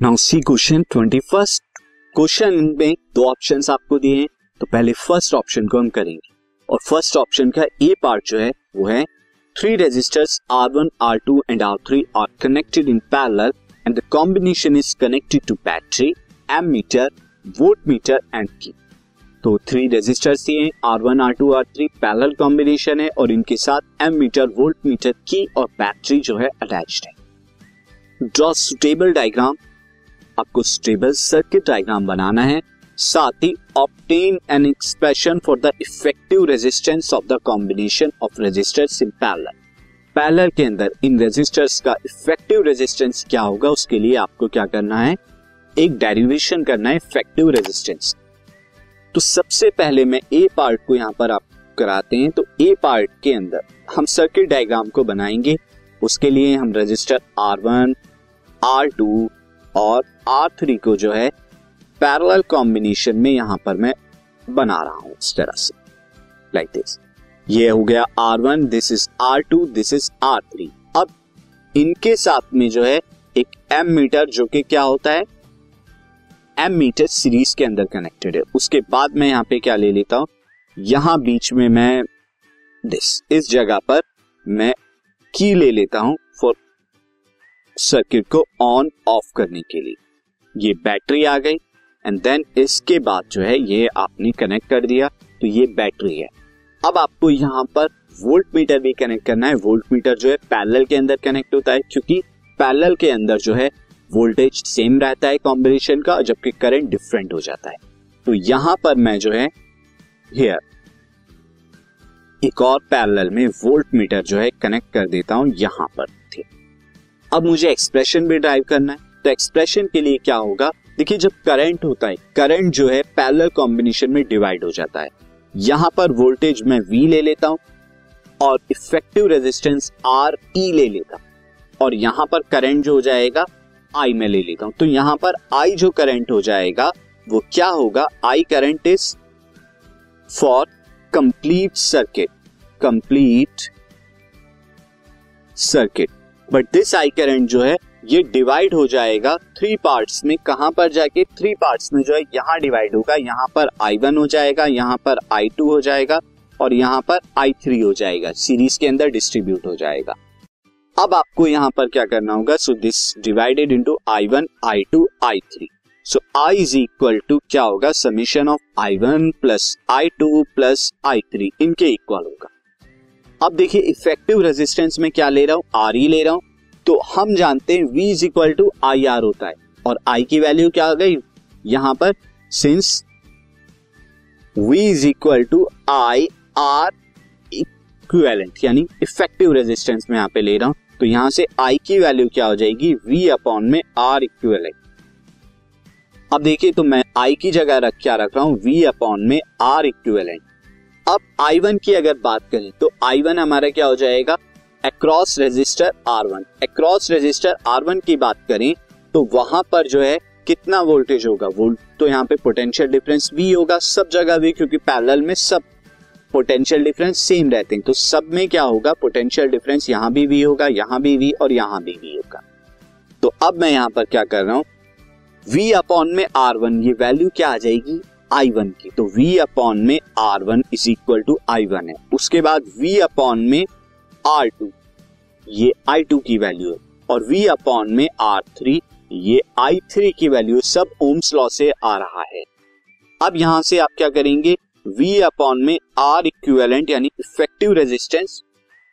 Now see question twenty first. Question में दो option आपको दिए हैं तो पहले फ़र्स्ट ऑप्शन को हम करेंगे। और फ़र्स्ट ऑप्शन का ए पार्ट जो है, वो है three resistors R one R two and R three are connected in parallel and the combination is connected to battery ammeter voltmeter and की तो थ्री रेजिस्टर्स दिए R one R two R three parallel combination है और इनके साथ ammeter voltmeter की और battery जो है अटैच है। ड्रॉ सुटेबल डायग्राम आपको स्टेबल सर्किट डायग्राम बनाना है। साथ ही obtain an expression for the effective resistance of the combination of resistors in parallel parallel के अंदर इन रेजिस्टर्स का इफ़ेक्टिव रेजिस्टेंस क्या होगा, उसके लिए आपको क्या करना है? एक डेरिवेशन करना है इफ़ेक्टिव रेजिस्टेंस तो सबसे पहले मैं ए पार्ट को यहाँ पर आप कराते हैं तो ए पार्ट के अंदर हम सर्किट डायग्राम को बनाएँगे। उसके लिए हम register R one R two और आर थ्री को जो है पैरेलल कॉम्बिनेशन में यहाँ पर मैं बना रहा हूँ इस तरह से। लाइक दिस ये हो गया R one this is R two this is R three अब इनके साथ में जो है, एक एम मीटर जो कि क्या होता है? एम मीटर सीरीज़ के अंदर कनेक्टेड है। उसके बाद मैं यहाँ पे क्या ले लेता हूँ? यहाँ बीच में मैं दिस इस जगह पर मैं की ले लेता हूँ फॉर सर्किट को ऑन ऑफ़ करने के लिए। ये बैटरी आ गई एंड देन इसके बाद जो है ये आपने कनेक्ट कर दिया तो ये बैटरी है। अब आपको यहाँ पर वोल्ट मीटर भी कनेक्ट करना है। वोल्ट मीटर जो है पैरेलल के अंदर कनेक्ट होता है, क्योंकि पैरेलल के अंदर जो है वोल्टेज सेम रहता है कॉम्बिनेशन का, जबकि करंट डिफरेंट हो जाता है। तो यहाँ पर मैं जो है हियर एक और पैरेलल में वोल्ट मीटर जो है कनेक्ट कर देता हूँ यहाँ पर। अब मुझे एक्सप्रेशन भी ड्राइव करना है। तो एक्सप्रेशन के लिए क्या होगा? देखिए, जब करंट होता है करंट जो है पैरेलल कॉम्बिनेशन में डिवाइड हो जाता है। यहाँ पर वोल्टेज मैं वी ले लेता हूँ और इफ़ेक्टिव रेजिस्टेंस आर ई ले लेता हूँ। और यहाँ पर करंट जो हो जाएगा आई में ले लेता हूँ। तो यहाँ पर आई जो करंट हो जाएगा, वो क्या होगा? I current is for complete circuit complete circuit but this I current जो है ये डिवाइड हो जाएगा थ्री पार्ट्स में। कहाँ पर जाके? थ्री पार्ट्स में जो है, यहाँ डिवाइड होगा, यहाँ पर आई वन हो जाएगा, यहाँ पर आई टू हो जाएगा और यहाँ पर आई थ्री हो जाएगा। सीरीज़ के अंदर डिस्ट्रीब्यूट हो जाएगा। अब आपको यहाँ पर क्या करना होगा? So this divided into I one I two I three so I is equal to क्या होगा? Summation of I one plus I two plus I three इनके इक्वल होगा। अब देखिए इफ़ेक्टिव रेजिस्टेंस में क्या ले रहा हूँ? आर ई ले रहा हूँ। तो हम जानते हैं V is equal to I R होता है। और I की वैल्यू क्या आ गई? यहाँ पर since V is equal to I R equivalent यानी इफ़ेक्टिव रेजिस्टेंस में यहाँ पे ले रहा हूँ तो यहाँ से I की वैल्यू क्या हो जाएगी? V अपॉन में R इक्वेलेंट अब देखिए तो मैं I की जगह रख, क्या रख रहा हूँ? V अपॉन में R इक्वेलेंट अब I1 की अगर बात करें तो I1 हमारा क्या हो जाएगा? Across resistor R one across resistor R one की बात करें तो वहाँ पर जो है, कितना वोल्टेज होगा? वोल्ट तो यहाँ पे पोटेंशियल डिफरेंस भी होगा सब जगह भी, क्योंकि पैरेलल में सब पोटेंशियल डिफरेंस सेम रहते हैं। तो सब में क्या होगा? पोटेंशियल डिफरेंस यहाँ भी V होगा, यहाँ भी V और यहाँ भी V होगा। तो अब मैं यहाँ पर क्या कर रहा हूँ? V अपॉन में R1 ये वैल्यू क्या आ जाएगी? I1 की। तो V अपॉन में R1 is equal to I1 है। उसके बाद V अपॉन में R2 ये I2 की वैल्यू है। और वी अपॉन में आर थ्री ये आई थ्री की वैल्यू सब ओम्स लॉ से आ रहा है। अब यहाँ से आप क्या करेंगे? V अपॉन में R इक्विवेलेंट यानी इफ़ेक्टिव रेजिस्टेंस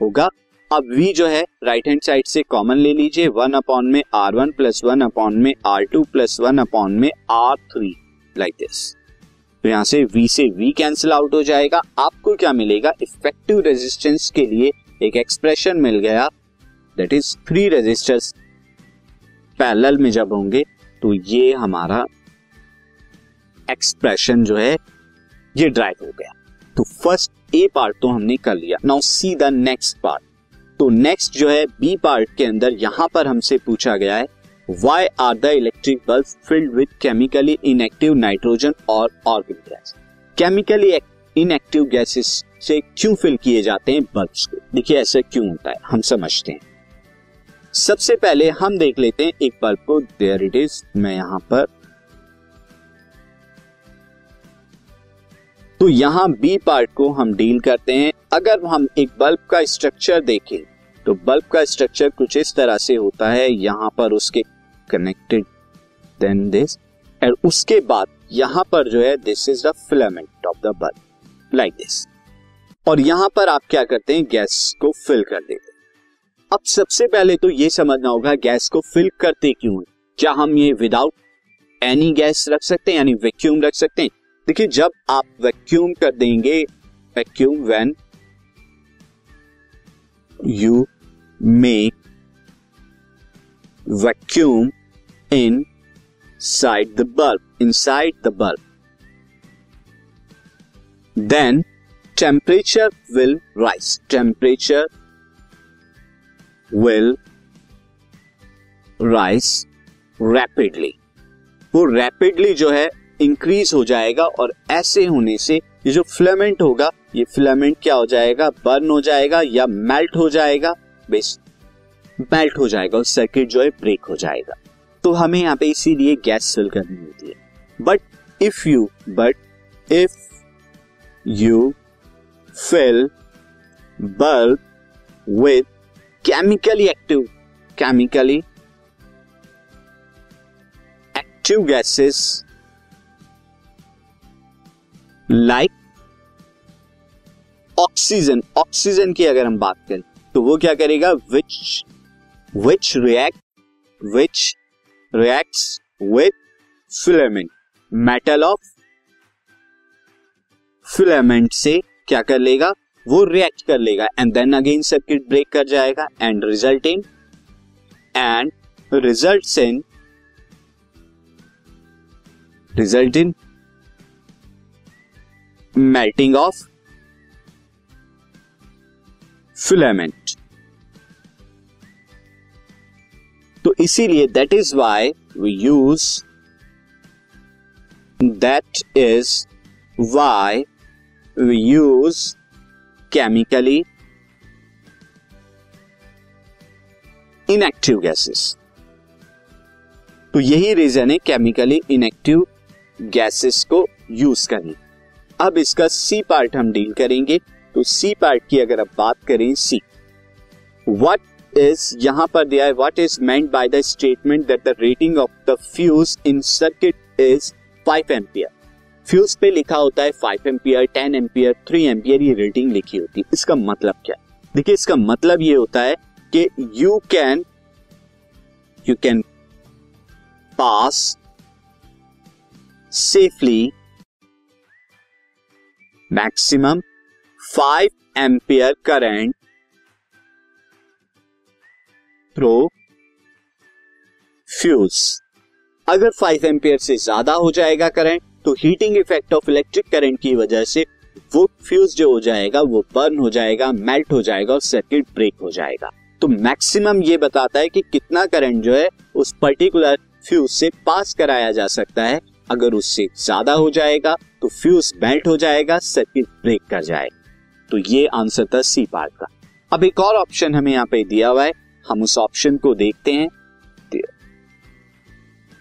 होगा। अब V जो है राइट हैंड साइड से कॉमन ले लीजिए। वन अपॉन में R one plus one upon में R two plus one upon में आर थ्री लाइक दिस तो यहाँ से V से V कैंसिल आउट हो जाएगा। आपको क्या मिलेगा? इफ़ेक्टिव रेजिस्टेंस के लिए एक एक्सप्रेशन मिल गया। That is three resistors parallel में जब होंगे तो ये हमारा एक्सप्रेशन जो है, ये ड्राइव हो गया। तो फ़र्स्ट ए पार्ट तो हमने कर लिया। Now see the next part तो नेक्स्ट जो है बी पार्ट के अंदर यहाँ पर हमसे पूछा गया है why are the electric bulb filled with chemically inactive nitrogen और organic gas chemically inactive gases से क्यों फिल किए जाते हैं बल्ब्स को? देखिए ऐसा क्यों होता है, हम समझते हैं। सबसे पहले हम देख लेते हैं एक बल्ब को देयर इट इज़ मैं यहाँ पर। तो यहाँ बी पार्ट को हम डील करते हैं। अगर हम एक बल्ब का स्ट्रक्चर देखें तो बल्ब का स्ट्रक्चर कुछ इस तरह से होता है, यहाँ पर उसके कनेक्टेड देन दिस और उसके बाद यहाँ पर जो है this is the filament of the bulb like this और यहाँ पर आप क्या करते हैं? गैस को फिल कर देते हैं। अब सबसे पहले तो ये समझना होगा गैस को फिल करते क्यों है? क्या हम ये विदाउट एनी गैस रख सकते हैं? यानी वैक्यूम रख सकते हैं? देखिए, जब आप वैक्यूम कर देंगे vacuum when you make vacuum inside the bulb inside the bulb then temperature will rise temperature will rise rapidly वो रैपिडली जो है इंक्रीज हो जाएगा और ऐसे होने से ये जो फिलामेंट होगा, ये फिलामेंट क्या हो जाएगा? बर्न हो जाएगा या मेल्ट हो जाएगा? बेस मेल्ट हो जाएगा और सर्किट जो है ब्रेक हो जाएगा। तो हमें यहाँ पे इसीलिए गैस फिल करनी होती है। But if you but if you fill bulb with chemically active chemically active gases like oxygen oxygen की अगर हम बात करें तो वो क्या करेगा? Which which react which reacts with filament metal of filament से क्या कर लेगा? वो रिएक्ट कर लेगा and then again circuit break कर जाएगा and result in and result in result in melting of filament तो इसीलिए that is why we use that is why we use chemically inactive gases तो यही रीजन है chemically inactive gases को use करने। अब इसका सी पार्ट हम डील करेंगे। तो सी पार्ट की अगर आप बात करें सी वट इज़ यहाँ पर दिया है what is meant by the statement that the rating of the fuse in circuit is 5 ampere fuse पे लिखा होता है five ampere ten ampere three ampere ये रेटिंग लिखी होती है। इसका मतलब क्या देखिए, इसका मतलब ये होता है कि you can you can pass safely maximum five ampere current through fuse अगर फाइव एम्पियर से ज़्यादा हो जाएगा करंट तो heating effect of electric current की वजह से वो फ्यूज जो हो जाएगा, वो बर्न हो जाएगा मेल्ट हो जाएगा और सर्किट ब्रेक हो जाएगा। तो मैक्सिमम ये बताता है कि कितना करंट जो है, उस पर्टिकुलर फ्यूज से पास कराया जा सकता है। अगर उससे ज़्यादा हो जाएगा तो फ्यूज मेल्ट हो जाएगा सर्किट ब्रेक कर जाएगा तो ये आंसर था सी पार्ट का। अब एक और ऑप्शन हमें यहाँ पे दिया हुआ है। हम उस ऑप्शन को देखते हैं।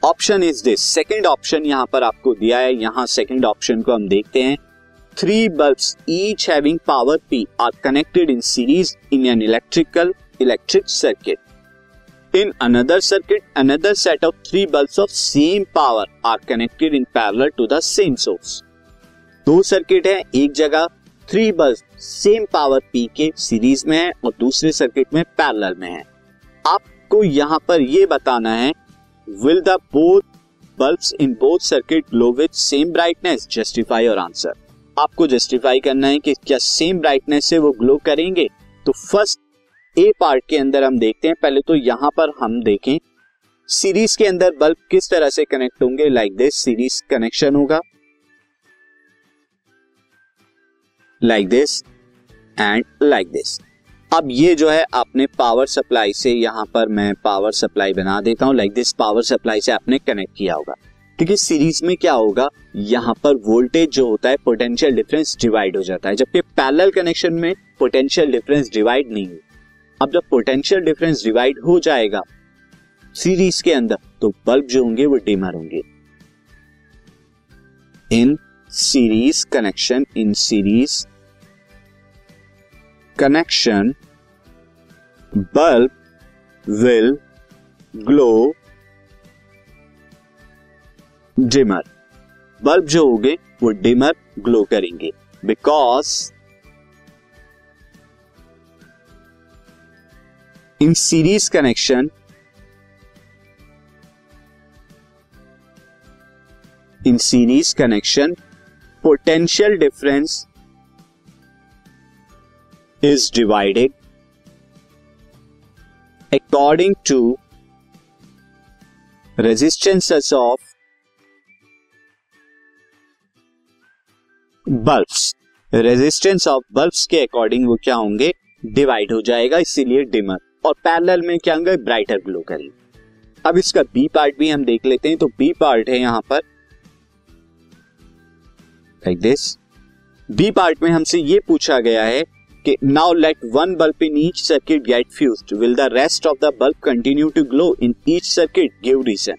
Option is this second option यहाँ पर आपको दिया है। यहाँ सेकेंड ऑप्शन को हम देखते हैं। Three bulbs each having power P are connected in series in an electrical electric circuit In another circuit, another set of three bulbs of same power are connected in parallel to the same source. दो circuit है एक जगह। Three bulb same power P के series में है और दूसरे circuit में पैरेलल में है। आपको यहाँ पर यह बताना है will the both bulbs in both circuit glow with same brightness justify और आंसर आपको जस्टिफाई करना है कि क्या सेम ब्राइटनेस से वो ग्लो करेंगे? तो फ़र्स्ट ए पार्ट के अंदर हम देखते हैं। पहले तो यहाँ पर हम देखें। सीरीज़ के अंदर बल्ब किस तरह से कनेक्ट होंगे? लाइक दिस सीरीज़ कनेक्शन होगा। Like this and like this अब ये जो है आपने पावर सप्लाई से यहाँ पर मैं पावर सप्लाई बना देता हूँ। लाइक दिस पावर सप्लाई से आपने कनेक्ट किया होगा। क्योंकि सीरीज़ में क्या होगा? यहाँ पर वोल्टेज जो होता है पोटेंशियल डिफरेंस डिवाइड हो जाता है। जबकि पैरेलल कनेक्शन में पोटेंशियल डिफरेंस डिवाइड नहीं होता अब जब पोटेंशियल डिफरेंस डिवाइड हो जाएगा सीरीज़ के अंदर तो बल्ब जो होंगे वो डिमर होंगे। In series connection in series connection bulb will glow dimmer bulb जो होंगे, वो डिमर ग्लो करेंगे। Because in series connection in series connection potential difference is divided according to resistances of bulbs resistance of bulbs के according वो क्या होंगे? Divide हो जाएगा, इसीलिए डिमर और पैरेलल में क्या होंगे? ब्राइटर ग्लो करेंगे. अब इसका बी पार्ट भी हम देख लेते हैं तो बी पार्ट है यहाँ पर. लाइक दिस बी पार्ट में हमसे ये पूछा गया है कि now let one bulb in each circuit get fused will the rest of the bulb continue to glow in each circuit give reason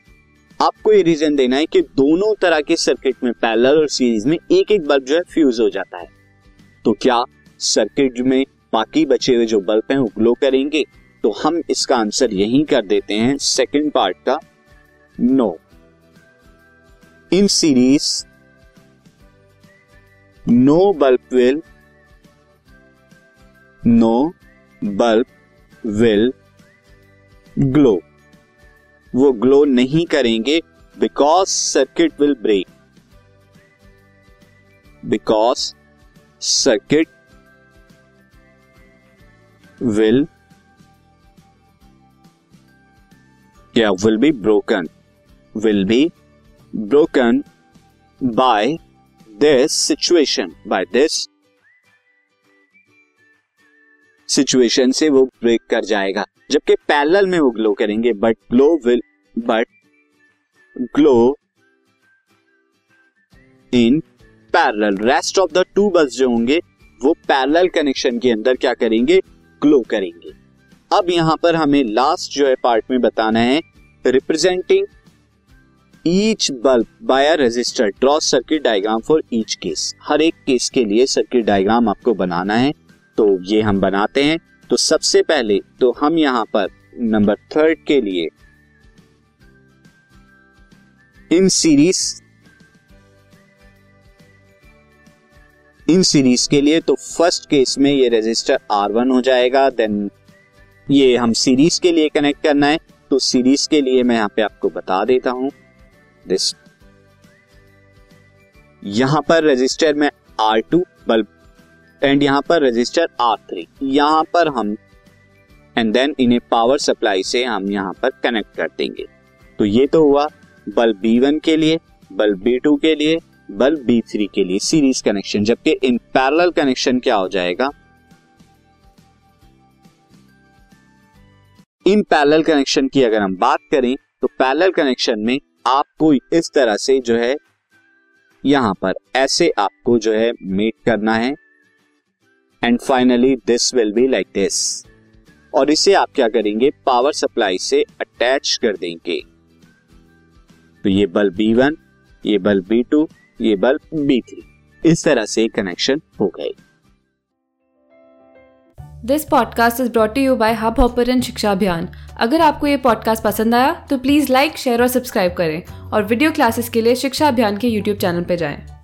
आपको ये रीजन देना है कि दोनों तरह के सर्किट में पैरेलल और सीरीज़ में एक एक बल्ब जो है फ्यूज हो जाता है। तो क्या सर्किट में बाकी बचे हुए जो बल्ब हैं वो ग्लो करेंगे? तो हम इसका आंसर यही कर देते हैं सेकेंड पार्ट का। No in series no bulb will no bulb will glow वो ग्लो नहीं करेंगे because circuit will break because circuit will क्या will be broken will be broken by this situation by this situation से वो break कर जाएगा। जबकि parallel में वो ग्लो करेंगे but glow will but glow in parallel rest of the two bulbs जो होंगे, वो पैरेलल कनेक्शन के अंदर क्या करेंगे? ग्लो करेंगे। अब यहाँ पर हमें लास्ट जो है पार्ट में बताना है representing each bulb by resistor draw circuit diagram for each case हर एक केस के लिए सर्किट डायग्राम आपको बनाना है। तो ये हम बनाते हैं। तो सबसे पहले तो हम यहाँ पर नंबर थर्ड के लिए इन सीरीज़ इन सीरीज़ के लिए तो फ़र्स्ट केस में ये रेजिस्टर आर वन हो जाएगा। देन ये हम सीरीज़ के लिए कनेक्ट करना है। तो सीरीज़ के लिए मैं यहाँ पे आपको बता देता हूँ। दिस यहाँ पर रेजिस्टर में आर टू, बल्ब एंड यहाँ पर रजिस्टर आर थ्री यहाँ पर हम एंड देन इन्हें पावर सप्लाई से हम यहाँ पर कनेक्ट कर देंगे। तो ये तो हुआ बल्ब बी वन के लिए, बल्ब बी टू के लिए, बल्ब बी थ्री के लिए सीरीज़ कनेक्शन जबकि इन पैरेलल कनेक्शन क्या हो जाएगा? इन पैरेलल कनेक्शन की अगर हम बात करें तो पैरेलल कनेक्शन में आपको इस तरह से जो है, यहाँ पर ऐसे आपको जो है मेट करना है। And finally this will be like this और इसे आप क्या करेंगे? पावर सप्लाई से अटैच कर देंगे। तो ये बल्ब बी वन ये बल्ब बी टू ये बल्ब बी थ्री इस तरह से कनेक्शन हो गए। This podcast is brought you by Hubhopper Shiksha Abhiyan अगर आपको ये पॉडकास्ट पसंद आया तो प्लीज़ लाइक शेयर और सब्सक्राइब करें। और वीडियो क्लासेस के लिए शिक्षा अभियान के यूट्यूब चैनल पर जाएँ।